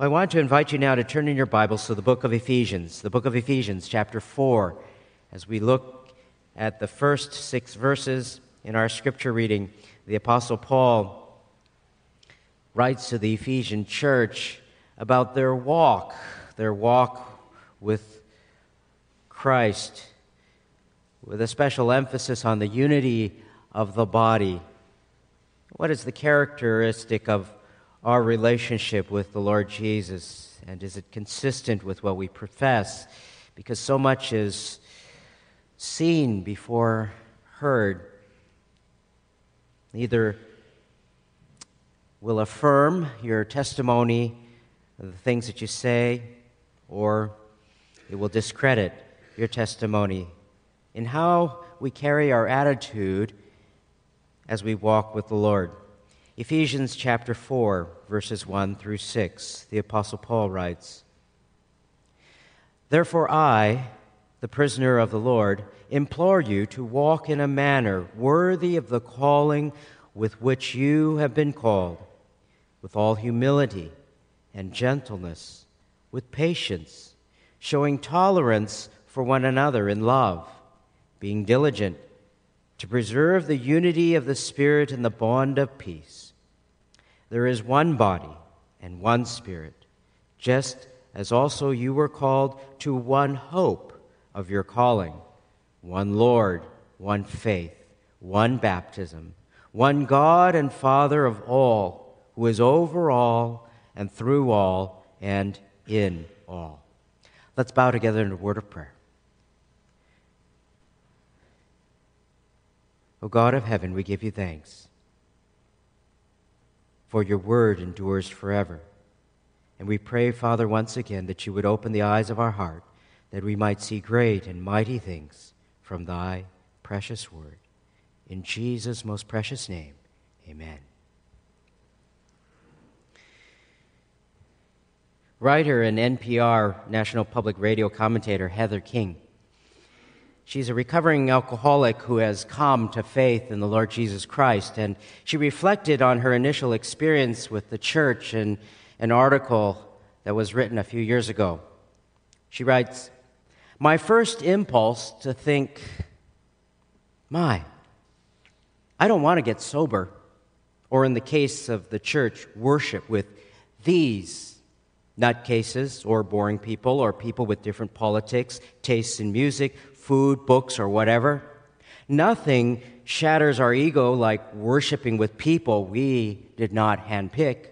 I want to invite you now to turn in your Bibles to the book of Ephesians, the book of Ephesians, chapter 4, as we look at the first six verses in our scripture reading. The Apostle Paul writes to the Ephesian church about their walk, their walk with Christ, with a special emphasis on the unity of the body. What is the characteristic of our relationship with the Lord Jesus? And is it consistent with what we profess? Because so much is seen before heard. Either will affirm your testimony the things that you say, or it will discredit your testimony in how we carry our attitude as we walk with the Lord. Ephesians chapter 4, verses 1 through 6, the Apostle Paul writes Therefore, I, the prisoner of the Lord, implore you to walk in a manner worthy of the calling with which you have been called, with all humility and gentleness, with patience, showing tolerance for one another in love, being diligent to preserve the unity of the Spirit in the bond of peace. There is one body and one Spirit, just as also you were called to one hope of your calling, one Lord, one faith, one baptism, one God and Father of all, who is over all and through all and in all. Let's bow together in a word of prayer. O God of heaven, we give you thanks. For your word endures forever. And we pray, Father, once again that you would open the eyes of our heart, that we might see great and mighty things from thy precious word. In Jesus' most precious name, amen. Writer and NPR National Public Radio commentator Heather King She's a recovering alcoholic who has come to faith in the Lord Jesus Christ. And she reflected on her initial experience with the church in an article that was written a few years ago. She writes, My first impulse to think, my, I don't want to get sober, or in the case of the church, worship with these nutcases or boring people or people with different politics, tastes in music, food, books, or whatever. Nothing shatters our ego like worshiping with people we did not handpick.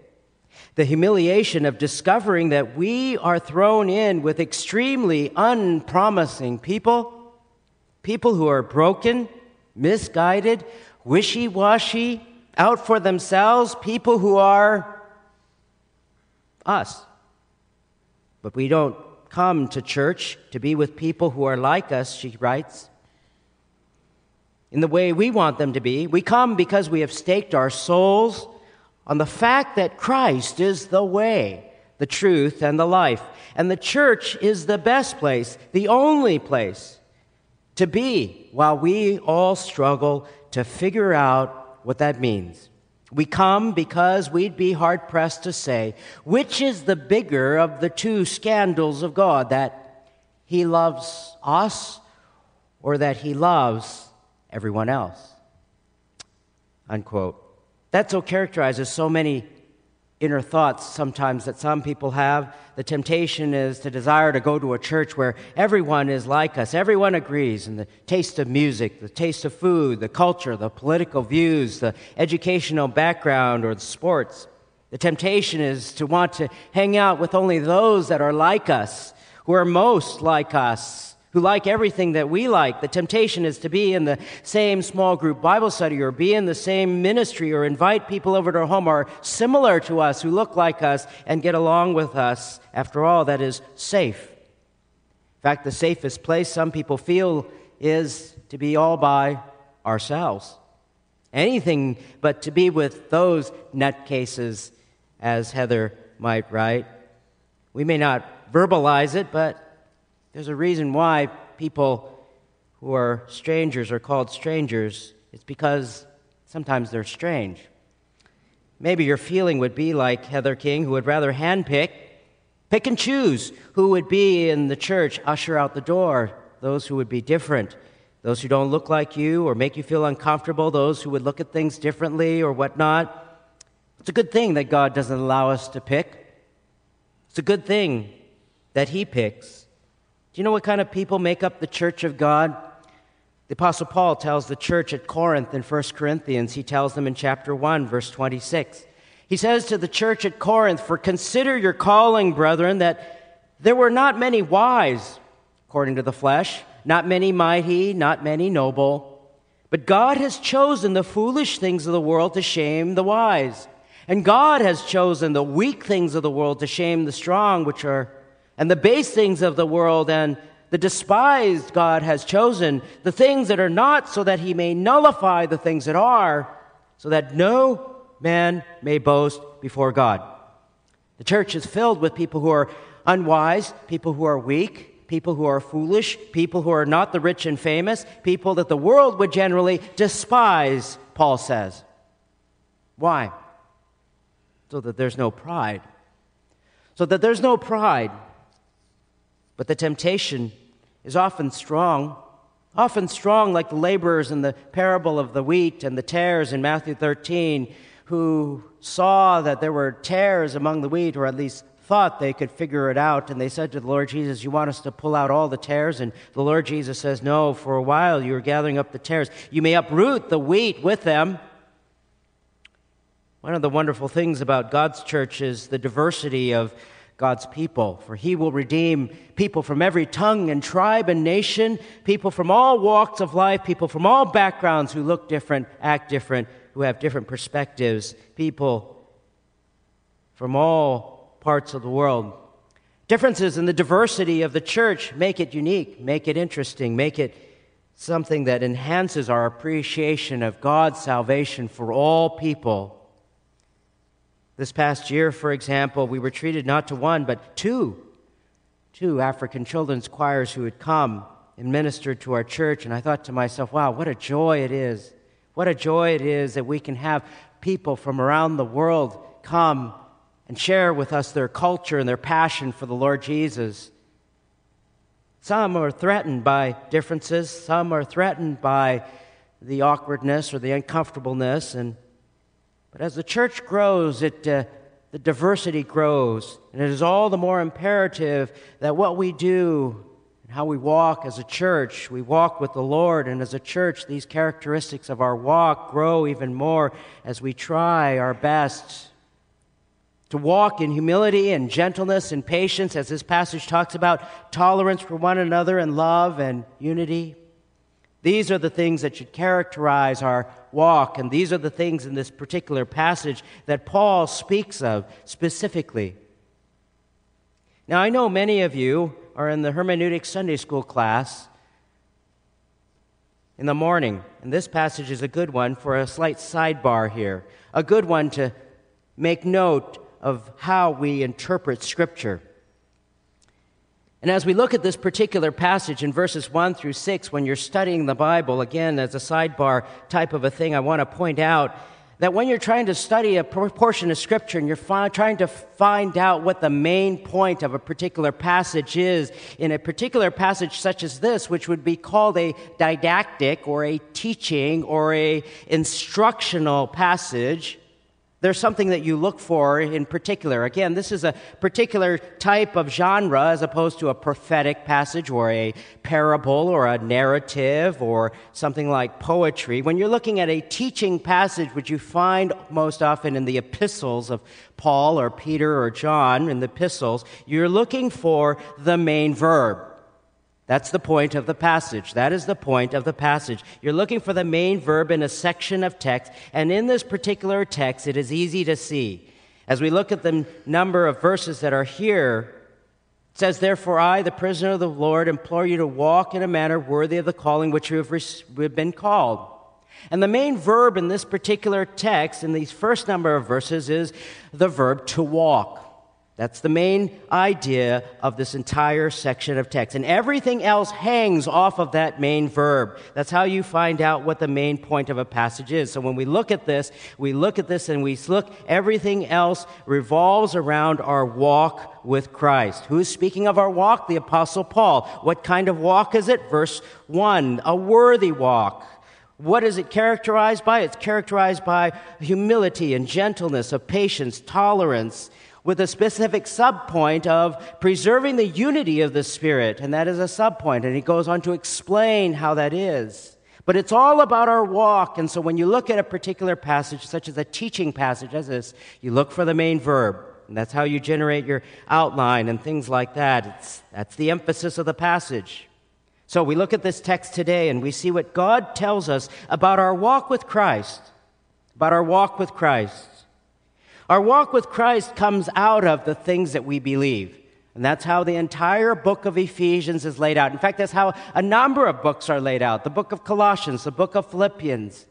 The humiliation of discovering that we are thrown in with extremely unpromising people, people who are broken, misguided, wishy washy, out for themselves, people who are us. But we don't come to church to be with people who are like us, she writes, in the way we want them to be. We come because we have staked our souls on the fact that Christ is the way, the truth, and the life. And the church is the best place, the only place to be while we all struggle to figure out what that means. We come because we'd be hard pressed to say which is the bigger of the two scandals of God that He loves us or that He loves everyone else. Unquote. That so characterizes so many inner thoughts sometimes that some people have. The temptation is to desire to go to a church where everyone is like us, everyone agrees in the taste of music, the taste of food, the culture, the political views, the educational background, or the sports. The temptation is to want to hang out with only those that are like us, who are most like us, who like everything that we like. The temptation is to be in the same small group Bible study or be in the same ministry or invite people over to our home or similar to us who look like us and get along with us. After all, that is safe. In fact, the safest place some people feel is to be all by ourselves. Anything but to be with those nutcases, as Heather might write. We may not verbalize it, but there's a reason why people who are strangers are called strangers. It's because sometimes they're strange. Maybe your feeling would be like Heather King, who would rather handpick Pick and choose who would be in the church, usher out the door, those who would be different, those who don't look like you or make you feel uncomfortable, those who would look at things differently or whatnot. It's a good thing that God doesn't allow us to pick. It's a good thing that He picks. Do you know what kind of people make up the church of God? The Apostle Paul tells the church at Corinth in 1 Corinthians, he tells them in chapter 1, verse 26. He says to the church at Corinth, For consider your calling, brethren, that there were not many wise, according to the flesh, not many mighty, not many noble. But God has chosen the foolish things of the world to shame the wise. And God has chosen the weak things of the world to shame the strong, which are, and the base things of the world and the despised God has chosen, the things that are not, so that he may nullify the things that are, so that no man may boast before God. The church is filled with people who are unwise, people who are weak, people who are foolish, people who are not the rich and famous, people that the world would generally despise, Paul says. Why? So that there's no pride. So that there's no pride. But the temptation is often strong, often strong like the laborers in the parable of the wheat and the tares in Matthew 13 who saw that there were tares among the wheat, or at least thought they could figure it out. And they said to the Lord Jesus, You want us to pull out all the tares? And the Lord Jesus says, No, for a while you're gathering up the tares. You may uproot the wheat with them. One of the wonderful things about God's church is the diversity of God's people, for he will redeem people from every tongue and tribe and nation, people from all walks of life, people from all backgrounds who look different, act different, who have different perspectives, people from all parts of the world. Differences in the diversity of the church make it unique, make it interesting, make it something that enhances our appreciation of God's salvation for all people. This past year, for example, we were treated not to one, but two, two African children's choirs who had come and ministered to our church. And I thought to myself, wow, what a joy it is what a joy it is that we can have people from around the world come and share with us their culture and their passion for the Lord Jesus. Some are threatened by differences, some are threatened by the awkwardness or the uncomfortableness. And, but as the church grows, it, uh, the diversity grows. And it is all the more imperative that what we do and how we walk as a church. We walk with the Lord, and as a church, these characteristics of our walk grow even more as we try our best to walk in humility and gentleness and patience, as this passage talks about, tolerance for one another and love and unity. These are the things that should characterize our walk, and these are the things in this particular passage that Paul speaks of specifically. Now, I know many of you are in the hermeneutic Sunday school class in the morning. And this passage is a good one for a slight sidebar here, a good one to make note of how we interpret Scripture. And as we look at this particular passage in verses 1 through 6, when you're studying the Bible, again, as a sidebar type of a thing, I want to point out that when you're trying to study a portion of Scripture and you're fi- trying to find out what the main point of a particular passage is, in a particular passage such as this, which would be called a didactic or a teaching or a instructional passage, there's something that you look for in particular. Again, this is a particular type of genre as opposed to a prophetic passage or a parable or a narrative or something like poetry. When you're looking at a teaching passage, which you find most often in the epistles of Paul or Peter or John in the epistles, you're looking for the main verb. That's the point of the passage. That is the point of the passage. You're looking for the main verb in a section of text, and in this particular text, it is easy to see. As we look at the number of verses that are here, it says, Therefore, I, the prisoner of the Lord, implore you to walk in a manner worthy of the calling which you have been called. And the main verb in this particular text, in these first number of verses, is the verb to walk. That's the main idea of this entire section of text. And everything else hangs off of that main verb. That's how you find out what the main point of a passage is. So when we look at this, we look at this and we look, everything else revolves around our walk with Christ. Who's speaking of our walk? The Apostle Paul. What kind of walk is it? Verse 1 A worthy walk. What is it characterized by? It's characterized by humility and gentleness, of patience, tolerance with a specific subpoint of preserving the unity of the Spirit, and that is a subpoint. And he goes on to explain how that is. But it's all about our walk. And so when you look at a particular passage, such as a teaching passage as this, you look for the main verb. And that's how you generate your outline and things like that. It's, that's the emphasis of the passage. So we look at this text today and we see what God tells us about our walk with Christ. About our walk with Christ. Our walk with Christ comes out of the things that we believe. And that's how the entire book of Ephesians is laid out. In fact, that's how a number of books are laid out the book of Colossians, the book of Philippians.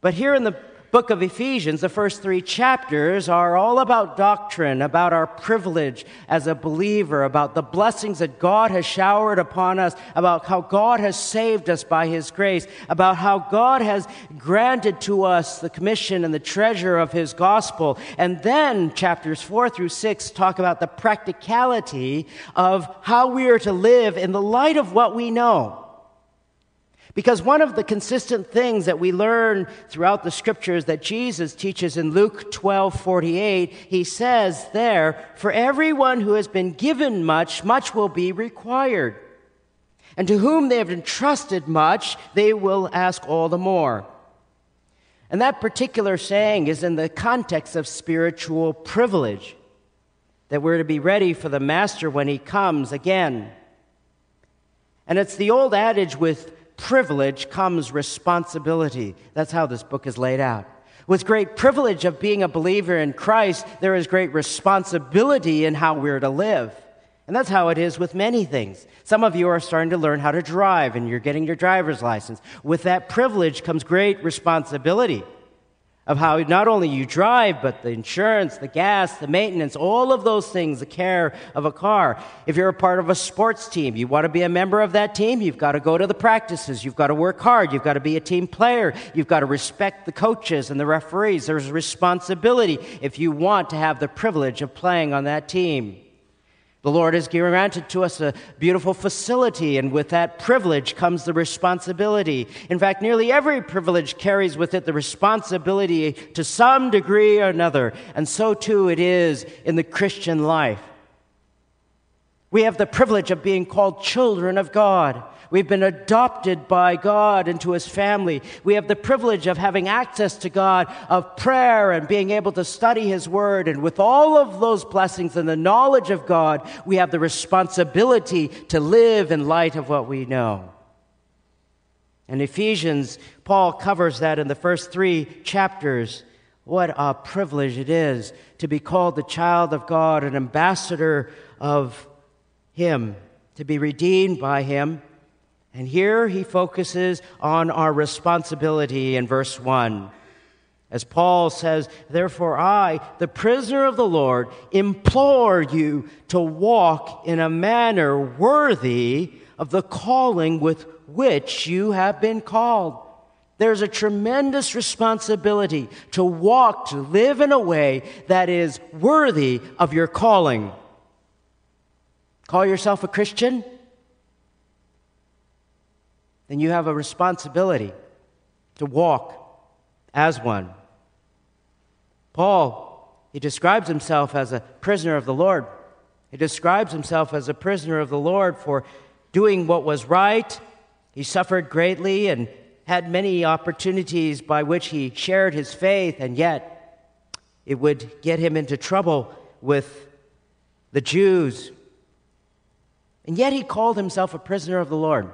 But here in the book of Ephesians, the first three chapters are all about doctrine, about our privilege as a believer, about the blessings that God has showered upon us, about how God has saved us by His grace, about how God has granted to us the commission and the treasure of His gospel. And then chapters four through six talk about the practicality of how we are to live in the light of what we know. Because one of the consistent things that we learn throughout the scriptures that Jesus teaches in Luke 12 48, he says there, For everyone who has been given much, much will be required. And to whom they have entrusted much, they will ask all the more. And that particular saying is in the context of spiritual privilege, that we're to be ready for the Master when he comes again. And it's the old adage with privilege comes responsibility. That's how this book is laid out. With great privilege of being a believer in Christ, there is great responsibility in how we're to live. And that's how it is with many things. Some of you are starting to learn how to drive and you're getting your driver's license. With that privilege comes great responsibility of how not only you drive, but the insurance, the gas, the maintenance, all of those things, the care of a car. If you're a part of a sports team, you want to be a member of that team, you've got to go to the practices, you've got to work hard, you've got to be a team player, you've got to respect the coaches and the referees. There's responsibility if you want to have the privilege of playing on that team. The Lord has granted to us a beautiful facility, and with that privilege comes the responsibility. In fact, nearly every privilege carries with it the responsibility to some degree or another, and so too it is in the Christian life. We have the privilege of being called children of God. We've been adopted by God into His family. We have the privilege of having access to God, of prayer and being able to study His Word. And with all of those blessings and the knowledge of God, we have the responsibility to live in light of what we know. In Ephesians, Paul covers that in the first three chapters. What a privilege it is to be called the child of God, an ambassador of Him, to be redeemed by Him and here he focuses on our responsibility in verse 1. As Paul says, Therefore, I, the prisoner of the Lord, implore you to walk in a manner worthy of the calling with which you have been called. There's a tremendous responsibility to walk, to live in a way that is worthy of your calling. Call yourself a Christian? Then you have a responsibility to walk as one. Paul, he describes himself as a prisoner of the Lord. He describes himself as a prisoner of the Lord for doing what was right. He suffered greatly and had many opportunities by which he shared his faith, and yet it would get him into trouble with the Jews. And yet he called himself a prisoner of the Lord.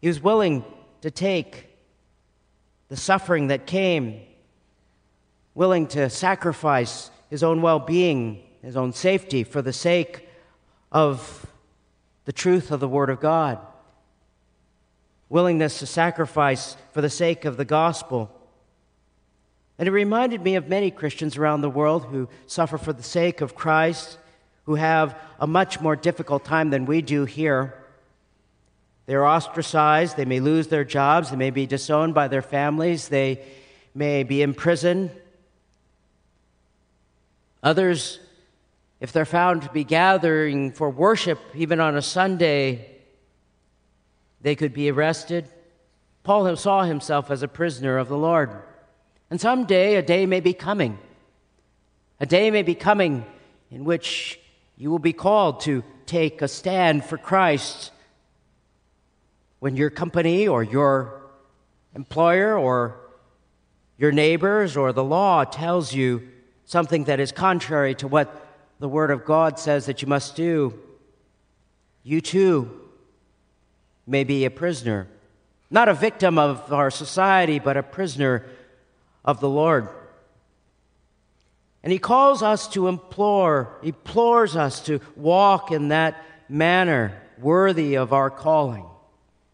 He was willing to take the suffering that came, willing to sacrifice his own well being, his own safety for the sake of the truth of the Word of God, willingness to sacrifice for the sake of the gospel. And it reminded me of many Christians around the world who suffer for the sake of Christ, who have a much more difficult time than we do here. They're ostracized, they may lose their jobs, they may be disowned by their families, they may be imprisoned. Others, if they're found to be gathering for worship, even on a Sunday, they could be arrested. Paul saw himself as a prisoner of the Lord. And someday a day may be coming. A day may be coming in which you will be called to take a stand for Christ when your company or your employer or your neighbors or the law tells you something that is contrary to what the Word of God says that you must do, you too may be a prisoner. Not a victim of our society, but a prisoner of the Lord. And he calls us to implore, he implores us to walk in that manner worthy of our calling.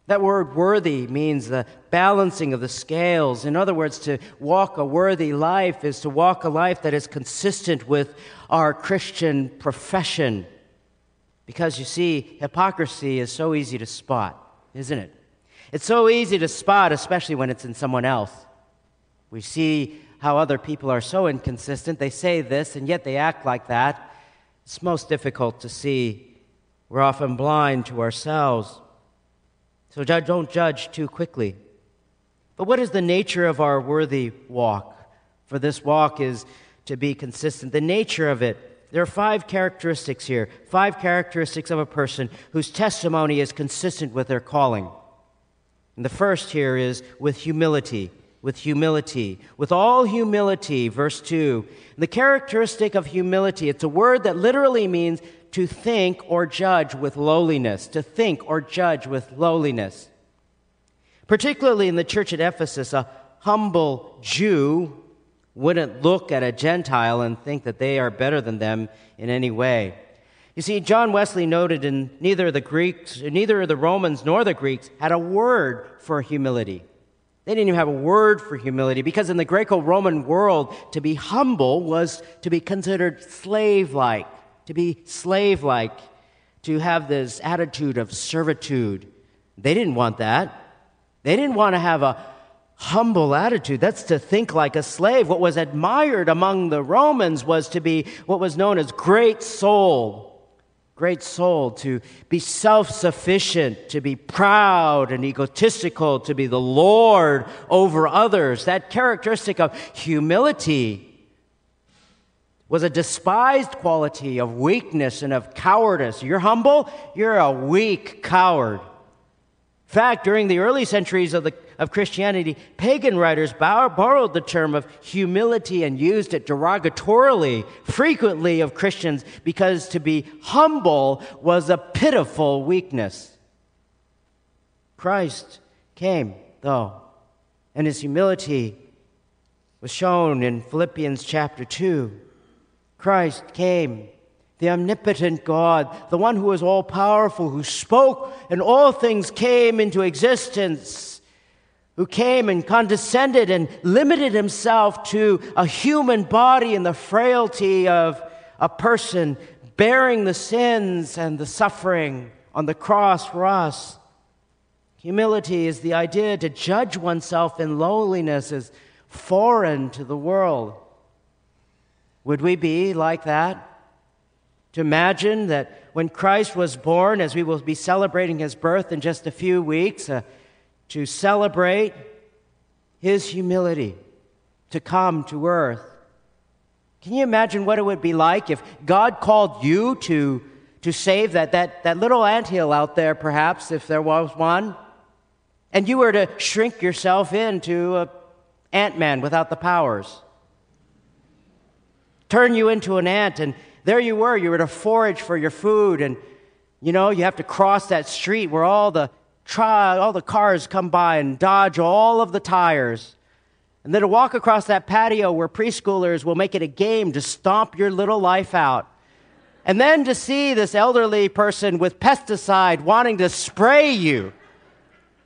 That word worthy means the balancing of the scales. In other words, to walk a worthy life is to walk a life that is consistent with our Christian profession. Because you see, hypocrisy is so easy to spot, isn't it? It's so easy to spot, especially when it's in someone else. We see how other people are so inconsistent. They say this, and yet they act like that. It's most difficult to see. We're often blind to ourselves. So don't judge too quickly. But what is the nature of our worthy walk? For this walk is to be consistent. The nature of it, there are five characteristics here, five characteristics of a person whose testimony is consistent with their calling. And the first here is with humility with humility, with all humility, verse 2. The characteristic of humility, it's a word that literally means to think or judge with lowliness, to think or judge with lowliness. Particularly in the church at Ephesus, a humble Jew wouldn't look at a Gentile and think that they are better than them in any way. You see, John Wesley noted in neither the Greeks, neither the Romans nor the Greeks had a word for humility. They didn't even have a word for humility because in the Greco Roman world, to be humble was to be considered slave like, to be slave like, to have this attitude of servitude. They didn't want that. They didn't want to have a humble attitude. That's to think like a slave. What was admired among the Romans was to be what was known as great soul great soul, to be self sufficient, to be proud and egotistical, to be the Lord over others. That characteristic of humility was a despised quality of weakness and of cowardice. You're humble, you're a weak coward. In fact, during the early centuries of the of Christianity, pagan writers borrowed the term of humility and used it derogatorily, frequently of Christians, because to be humble was a pitiful weakness. Christ came, though, and his humility was shown in Philippians chapter 2. Christ came the omnipotent God, the one who is all powerful, who spoke and all things came into existence who came and condescended and limited himself to a human body and the frailty of a person bearing the sins and the suffering on the cross for us. Humility is the idea to judge oneself in lowliness as foreign to the world. Would we be like that? To imagine that when Christ was born, as we will be celebrating his birth in just a few weeks, uh, to celebrate his humility to come to earth. Can you imagine what it would be like if God called you to, to save that, that, that little anthill out there, perhaps, if there was one, and you were to shrink yourself into an ant man without the powers? Turn you into an ant, and there you were. You were to forage for your food, and you know, you have to cross that street where all the try, all the cars come by and dodge all of the tires. And then to walk across that patio where preschoolers will make it a game to stomp your little life out. And then to see this elderly person with pesticide wanting to spray you.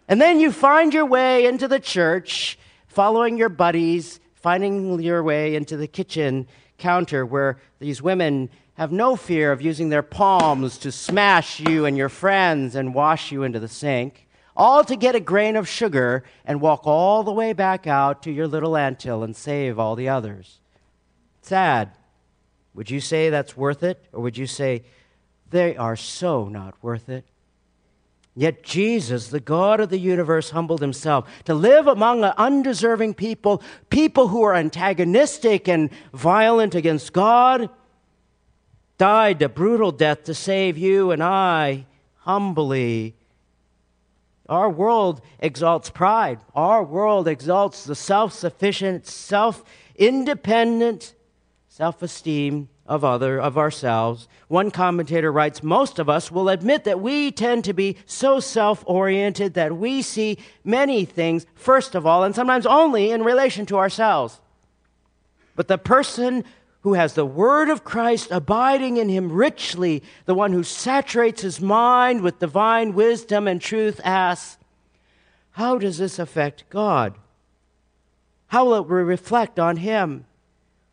And then you find your way into the church, following your buddies, finding your way into the kitchen counter where these women have no fear of using their palms to smash you and your friends and wash you into the sink, all to get a grain of sugar and walk all the way back out to your little anthill and save all the others. Sad. Would you say that's worth it? Or would you say, they are so not worth it? Yet Jesus, the God of the universe, humbled himself to live among undeserving people, people who are antagonistic and violent against God, died a brutal death to save you and I humbly. Our world exalts pride. Our world exalts the self sufficient, self independent self esteem of other of ourselves. One commentator writes, most of us will admit that we tend to be so self-oriented that we see many things first of all and sometimes only in relation to ourselves. But the person who has the word of Christ abiding in him richly, the one who saturates his mind with divine wisdom and truth asks, how does this affect God? How will it reflect on him?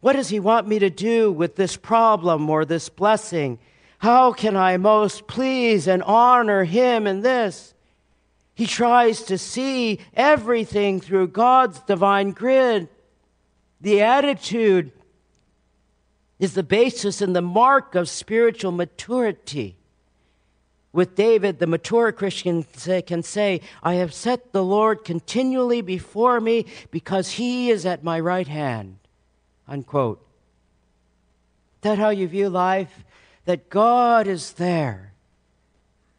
What does He want me to do with this problem or this blessing? How can I most please and honor Him in this? He tries to see everything through God's divine grid. The attitude is the basis and the mark of spiritual maturity. With David, the mature Christian can say, I have set the Lord continually before me because he is at my right hand. Unquote. Is that how you view life? That God is there.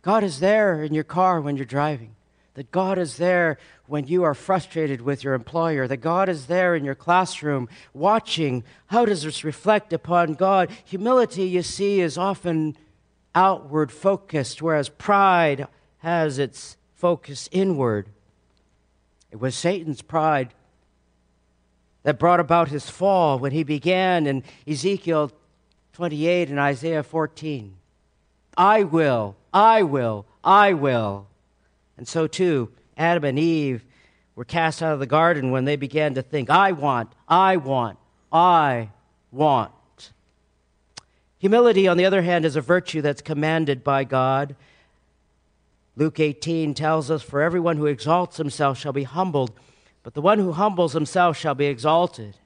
God is there in your car when you're driving. That God is there when you are frustrated with your employer. That God is there in your classroom watching. How does this reflect upon God? Humility, you see, is often outward focused, whereas pride has its focus inward. It was Satan's pride that brought about his fall when he began in Ezekiel 28 and Isaiah 14. I will, I will, I will. And so too, Adam and Eve were cast out of the garden when they began to think, I want, I want, I want. Humility, on the other hand, is a virtue that's commanded by God. Luke 18 tells us, For everyone who exalts himself shall be humbled but the one who humbles himself shall be exalted.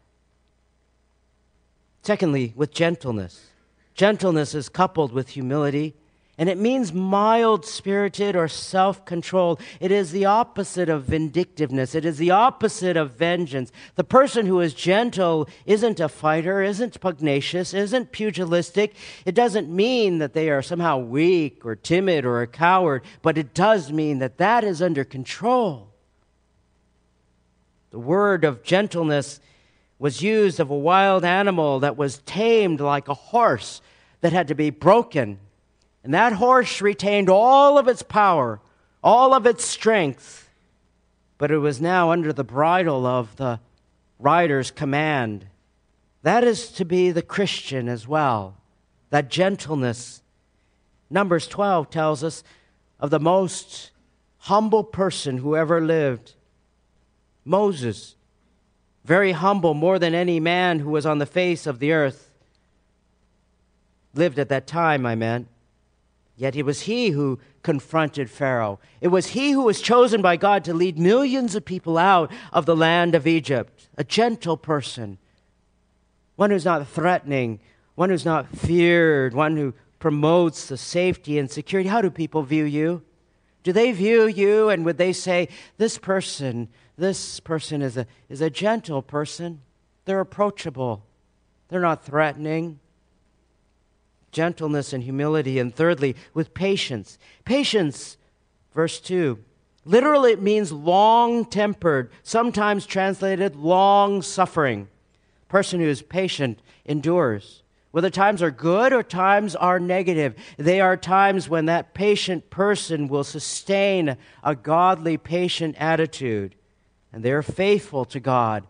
Secondly, with gentleness. Gentleness is coupled with humility, and it means mild spirited or self controlled. It is the opposite of vindictiveness, it is the opposite of vengeance. The person who is gentle isn't a fighter, isn't pugnacious, isn't pugilistic. It doesn't mean that they are somehow weak or timid or a coward, but it does mean that that is under control. The word of gentleness was used of a wild animal that was tamed like a horse that had to be broken. And that horse retained all of its power, all of its strength, but it was now under the bridle of the rider's command. That is to be the Christian as well, that gentleness. Numbers 12 tells us of the most humble person who ever lived. Moses, very humble, more than any man who was on the face of the earth, lived at that time, I meant. Yet it was he who confronted Pharaoh. It was he who was chosen by God to lead millions of people out of the land of Egypt. A gentle person, one who's not threatening, one who's not feared, one who promotes the safety and security. How do people view you? Do they view you and would they say, this person this person is a, is a gentle person. They're approachable, they're not threatening. Gentleness and humility. And thirdly, with patience. Patience, verse 2. Literally, it means long tempered, sometimes translated long suffering. Person who is patient endures. Whether times are good or times are negative, they are times when that patient person will sustain a godly, patient attitude and they're faithful to God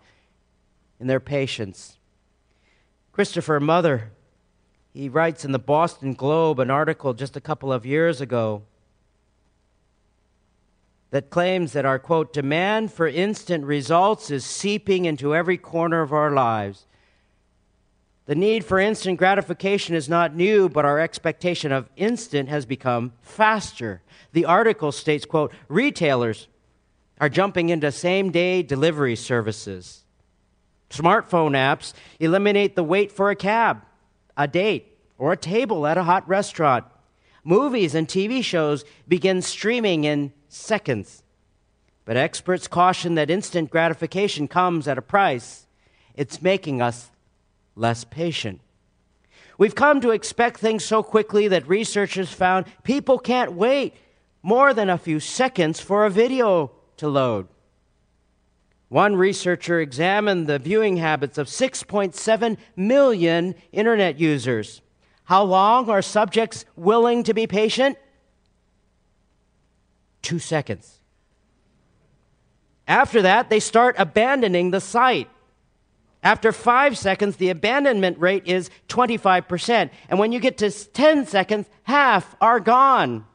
in their patience. Christopher Muther, he writes in the Boston Globe an article just a couple of years ago. that claims that our quote demand for instant results is seeping into every corner of our lives. The need for instant gratification is not new, but our expectation of instant has become faster. The article states, quote, retailers are jumping into same-day delivery services. Smartphone apps eliminate the wait for a cab, a date, or a table at a hot restaurant. Movies and TV shows begin streaming in seconds. But experts caution that instant gratification comes at a price. It's making us less patient. We've come to expect things so quickly that researchers found people can't wait more than a few seconds for a video to load. One researcher examined the viewing habits of 6.7 million internet users. How long are subjects willing to be patient? Two seconds. After that, they start abandoning the site. After five seconds, the abandonment rate is 25%. And when you get to 10 seconds, half are gone.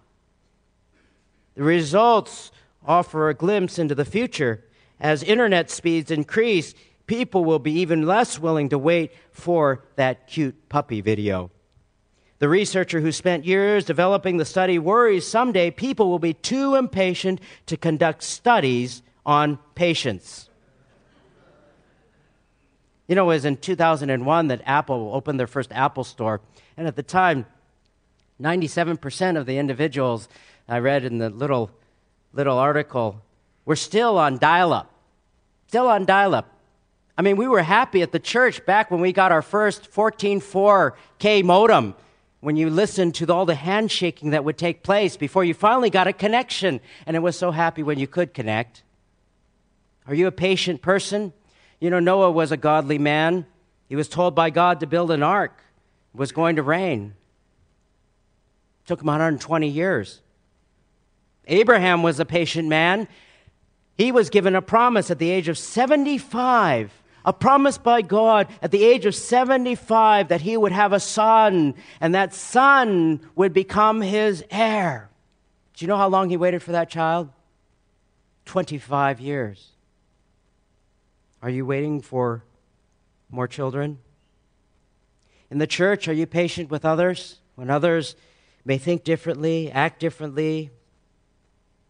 The results offer a glimpse into the future. As internet speeds increase, people will be even less willing to wait for that cute puppy video. The researcher who spent years developing the study worries someday people will be too impatient to conduct studies on patience. You know, it was in 2001 that Apple opened their first Apple store. And at the time, 97% of the individuals I read in the little, little article we're still on dial up. Still on dial up. I mean, we were happy at the church back when we got our first 14.4K modem, when you listened to all the handshaking that would take place before you finally got a connection. And it was so happy when you could connect. Are you a patient person? You know, Noah was a godly man. He was told by God to build an ark. It was going to rain. It took him 120 years. Abraham was a patient man. He was given a promise at the age of 75 a promise by God at the age of 75 that he would have a son and that son would become his heir. Do you know how long he waited for that child? 25 years. Are you waiting for more children? In the church, are you patient with others when others may think differently, act differently,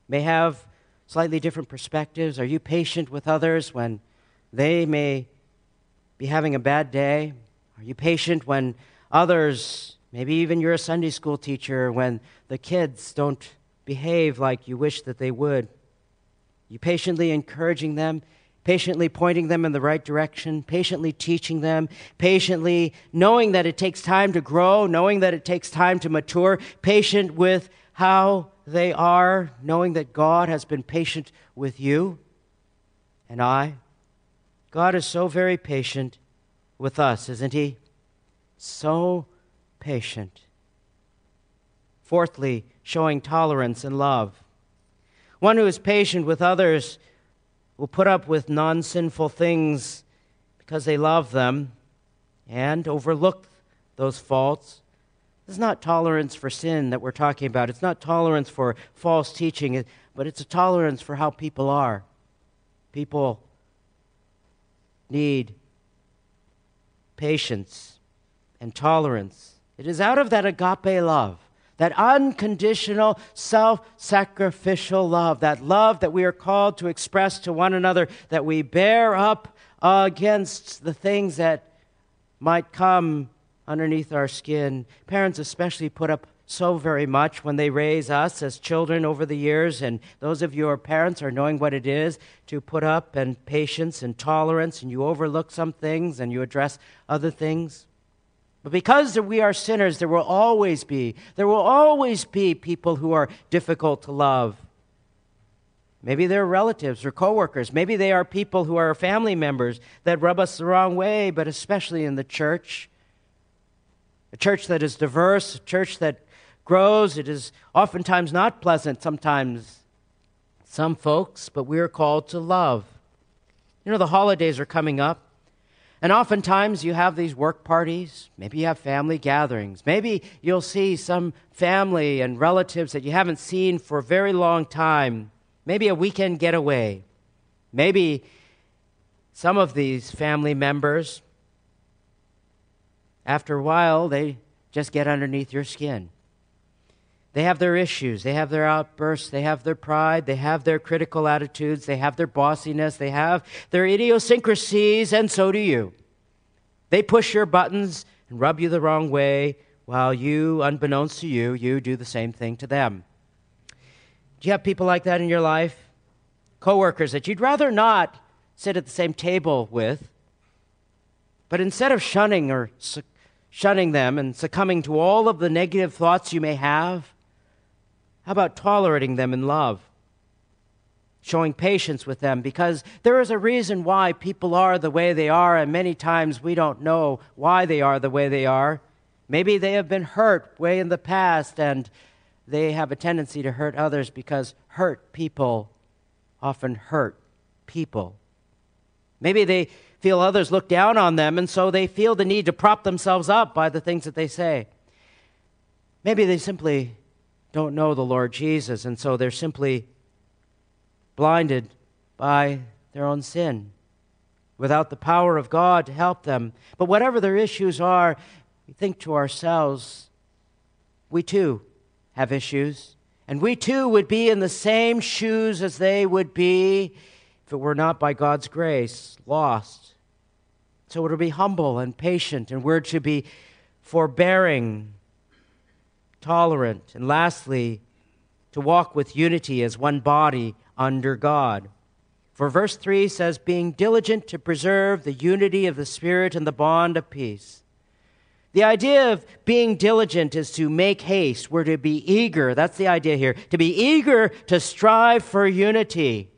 may have slightly different perspectives? Are you patient with others when they may be having a bad day? Are you patient when others, maybe even you're a Sunday school teacher, when the kids don't behave like you wish that they would? You patiently encouraging them, patiently pointing them in the right direction, patiently teaching them, patiently knowing that it takes time to grow, knowing that it takes time to mature, patient with how they are, knowing that God has been patient with you and I. God is so very patient with us, isn't He? So patient. Fourthly, showing tolerance and love. One who is patient with others will put up with non sinful things because they love them and overlook those faults. It's not tolerance for sin that we're talking about. It's not tolerance for false teaching, but it's a tolerance for how people are. People need patience and tolerance. It is out of that agape love that unconditional, self sacrificial love, that love that we are called to express to one another, that we bear up against the things that might come underneath our skin. Parents, especially, put up so very much when they raise us as children over the years, and those of you who are parents are knowing what it is to put up and patience and tolerance, and you overlook some things and you address other things. But because we are sinners, there will always be, there will always be people who are difficult to love. Maybe they're relatives or coworkers. Maybe they are people who are family members that rub us the wrong way, but especially in the church. A church that is diverse, a church that grows, it is oftentimes not pleasant, sometimes some folks, but we are called to love. You know, the holidays are coming up. And oftentimes you have these work parties, maybe you have family gatherings, maybe you'll see some family and relatives that you haven't seen for a very long time. maybe a weekend getaway. Maybe some of these family members, after a while, they just get underneath your skin. They have their issues, they have their outbursts, they have their pride, they have their critical attitudes, they have their bossiness, they have their idiosyncrasies, and so do you. They push your buttons and rub you the wrong way, while you, unbeknownst to you, you do the same thing to them. Do you have people like that in your life? Coworkers that you'd rather not sit at the same table with, but instead of shunning or shunning them and succumbing to all of the negative thoughts you may have, how about tolerating them in love? Showing patience with them because there is a reason why people are the way they are, and many times we don't know why they are the way they are. Maybe they have been hurt way in the past and they have a tendency to hurt others because hurt people often hurt people. Maybe they feel others look down on them and so they feel the need to prop themselves up by the things that they say. Maybe they simply don't know the Lord Jesus, and so they're simply blinded by their own sin without the power of God to help them. But whatever their issues are, we think to ourselves, we too have issues, and we too would be in the same shoes as they would be if it were not by God's grace, lost. So we're to be humble and patient, and we're to be forbearing tolerant, and lastly, to walk with unity as one body under God. For verse 3 says, being diligent to preserve the unity of the Spirit and the bond of peace. The idea of being diligent is to make haste. We're to be eager. That's the idea here. To be eager to strive for unity.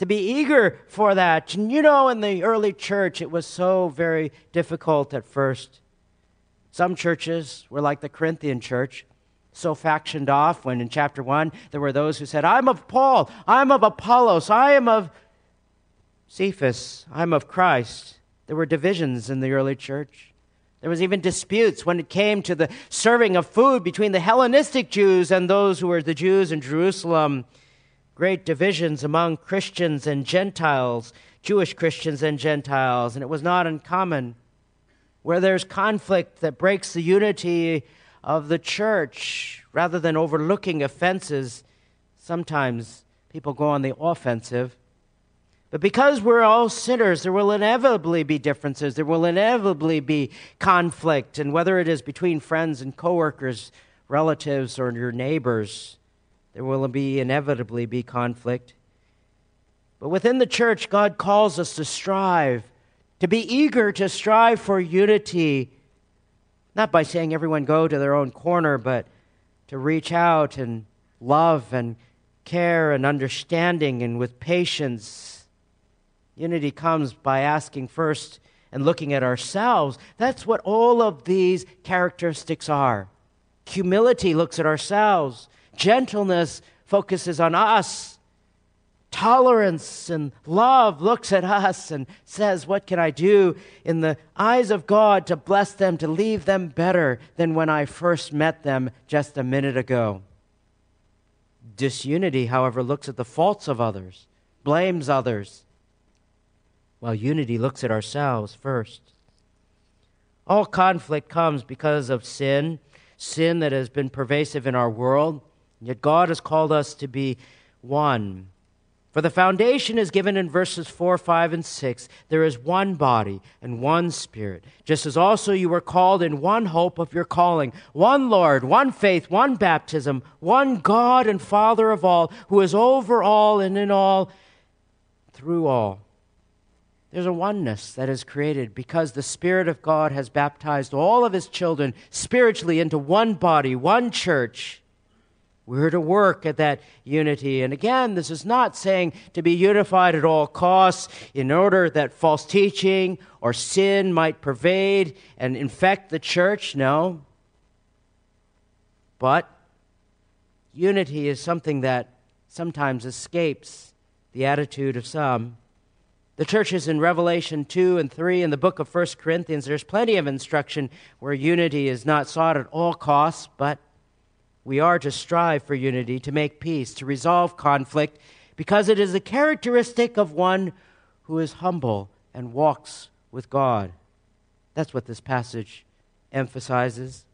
To be eager for that. And you know, in the early church, it was so very difficult at first. Some churches were like the Corinthian church so factioned off when in chapter 1 there were those who said, I'm of Paul, I'm of Apollos, I am of Cephas, I'm of Christ. There were divisions in the early church. There was even disputes when it came to the serving of food between the Hellenistic Jews and those who were the Jews in Jerusalem. Great divisions among Christians and Gentiles, Jewish Christians and Gentiles, and it was not uncommon. Where there's conflict that breaks the unity of the church. Rather than overlooking offenses, sometimes people go on the offensive. But because we're all sinners, there will inevitably be differences. There will inevitably be conflict. And whether it is between friends and coworkers, relatives, or your neighbors, there will be inevitably be conflict. But within the church, God calls us to strive, to be eager to strive for unity not by saying everyone go to their own corner, but to reach out and love and care and understanding and with patience. Unity comes by asking first and looking at ourselves. That's what all of these characteristics are. Humility looks at ourselves, gentleness focuses on us. Tolerance and love looks at us and says, What can I do in the eyes of God to bless them, to leave them better than when I first met them just a minute ago? Disunity, however, looks at the faults of others, blames others, while unity looks at ourselves first. All conflict comes because of sin, sin that has been pervasive in our world, yet God has called us to be one for the foundation is given in verses 4, 5, and 6. There is one body and one spirit, just as also you were called in one hope of your calling, one Lord, one faith, one baptism, one God and Father of all, who is over all and in all, through all. There's a oneness that is created because the Spirit of God has baptized all of His children spiritually into one body, one church. We're to work at that unity. And again, this is not saying to be unified at all costs in order that false teaching or sin might pervade and infect the church. No. But unity is something that sometimes escapes the attitude of some. The churches in Revelation 2 and 3 in the book of 1 Corinthians, there's plenty of instruction where unity is not sought at all costs, but we are to strive for unity, to make peace, to resolve conflict, because it is a characteristic of one who is humble and walks with God. That's what this passage emphasizes.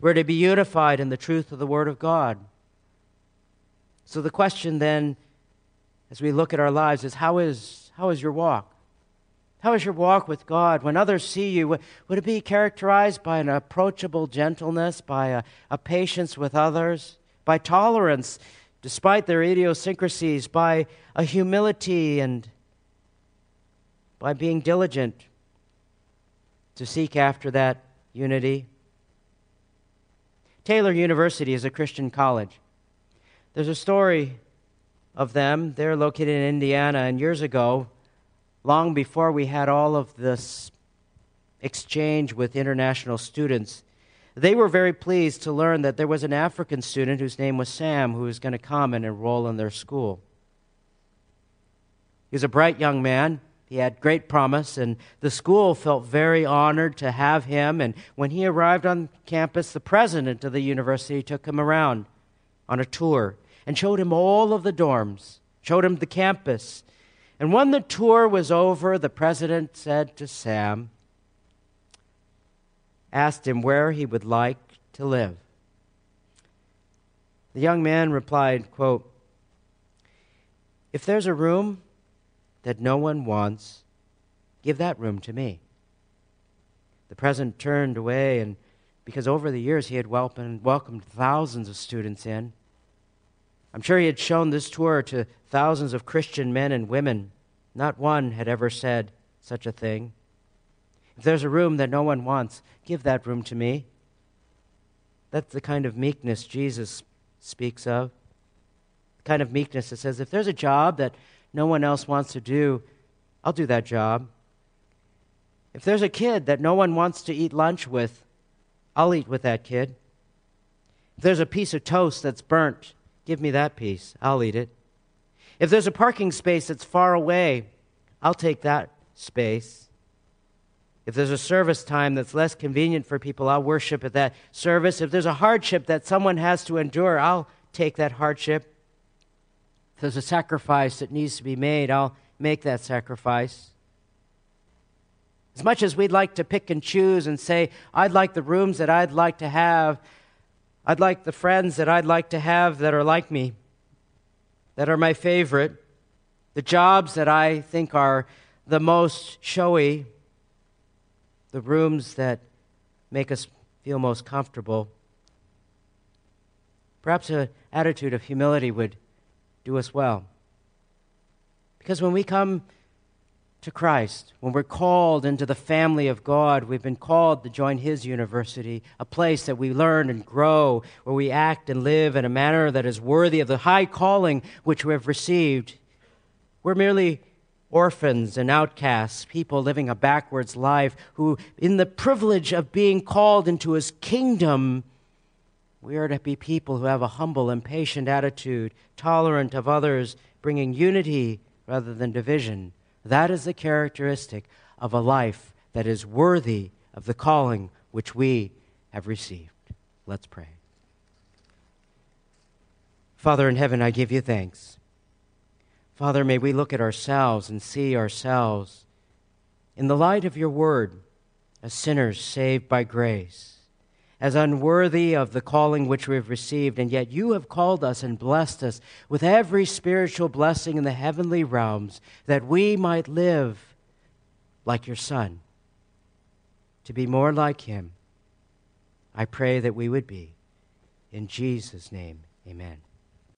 We're to be unified in the truth of the Word of God. So the question then, as we look at our lives, is how is, how is your walk? How is your walk with God? When others see you, would it be characterized by an approachable gentleness, by a, a patience with others, by tolerance despite their idiosyncrasies, by a humility and by being diligent to seek after that unity? Taylor University is a Christian college. There's a story of them. They're located in Indiana, and years ago, long before we had all of this exchange with international students, they were very pleased to learn that there was an African student whose name was Sam who was going to come and enroll in their school. He was a bright young man. He had great promise, and the school felt very honored to have him. And when he arrived on campus, the president of the university took him around on a tour and showed him all of the dorms, showed him the campus, and when the tour was over, the president said to Sam, asked him where he would like to live. The young man replied, quote, If there's a room that no one wants, give that room to me. The president turned away, and because over the years he had welcomed, welcomed thousands of students in, I'm sure he had shown this tour to thousands of Christian men and women. Not one had ever said such a thing. If there's a room that no one wants, give that room to me. That's the kind of meekness Jesus speaks of. The kind of meekness that says, if there's a job that no one else wants to do, I'll do that job. If there's a kid that no one wants to eat lunch with, I'll eat with that kid. If there's a piece of toast that's burnt, Give me that piece. I'll eat it. If there's a parking space that's far away, I'll take that space. If there's a service time that's less convenient for people, I'll worship at that service. If there's a hardship that someone has to endure, I'll take that hardship. If there's a sacrifice that needs to be made, I'll make that sacrifice. As much as we'd like to pick and choose and say, I'd like the rooms that I'd like to have, I'd like the friends that I'd like to have that are like me, that are my favorite, the jobs that I think are the most showy, the rooms that make us feel most comfortable. Perhaps an attitude of humility would do us well. Because when we come to Christ, when we're called into the family of God, we've been called to join His university, a place that we learn and grow, where we act and live in a manner that is worthy of the high calling which we have received. We're merely orphans and outcasts, people living a backwards life, who, in the privilege of being called into His kingdom, we are to be people who have a humble and patient attitude, tolerant of others, bringing unity rather than division that is the characteristic of a life that is worthy of the calling which we have received. Let's pray. Father in heaven, I give you thanks. Father, may we look at ourselves and see ourselves in the light of your word as sinners saved by grace as unworthy of the calling which we have received, and yet you have called us and blessed us with every spiritual blessing in the heavenly realms, that we might live like your Son, to be more like him. I pray that we would be. In Jesus' name, amen.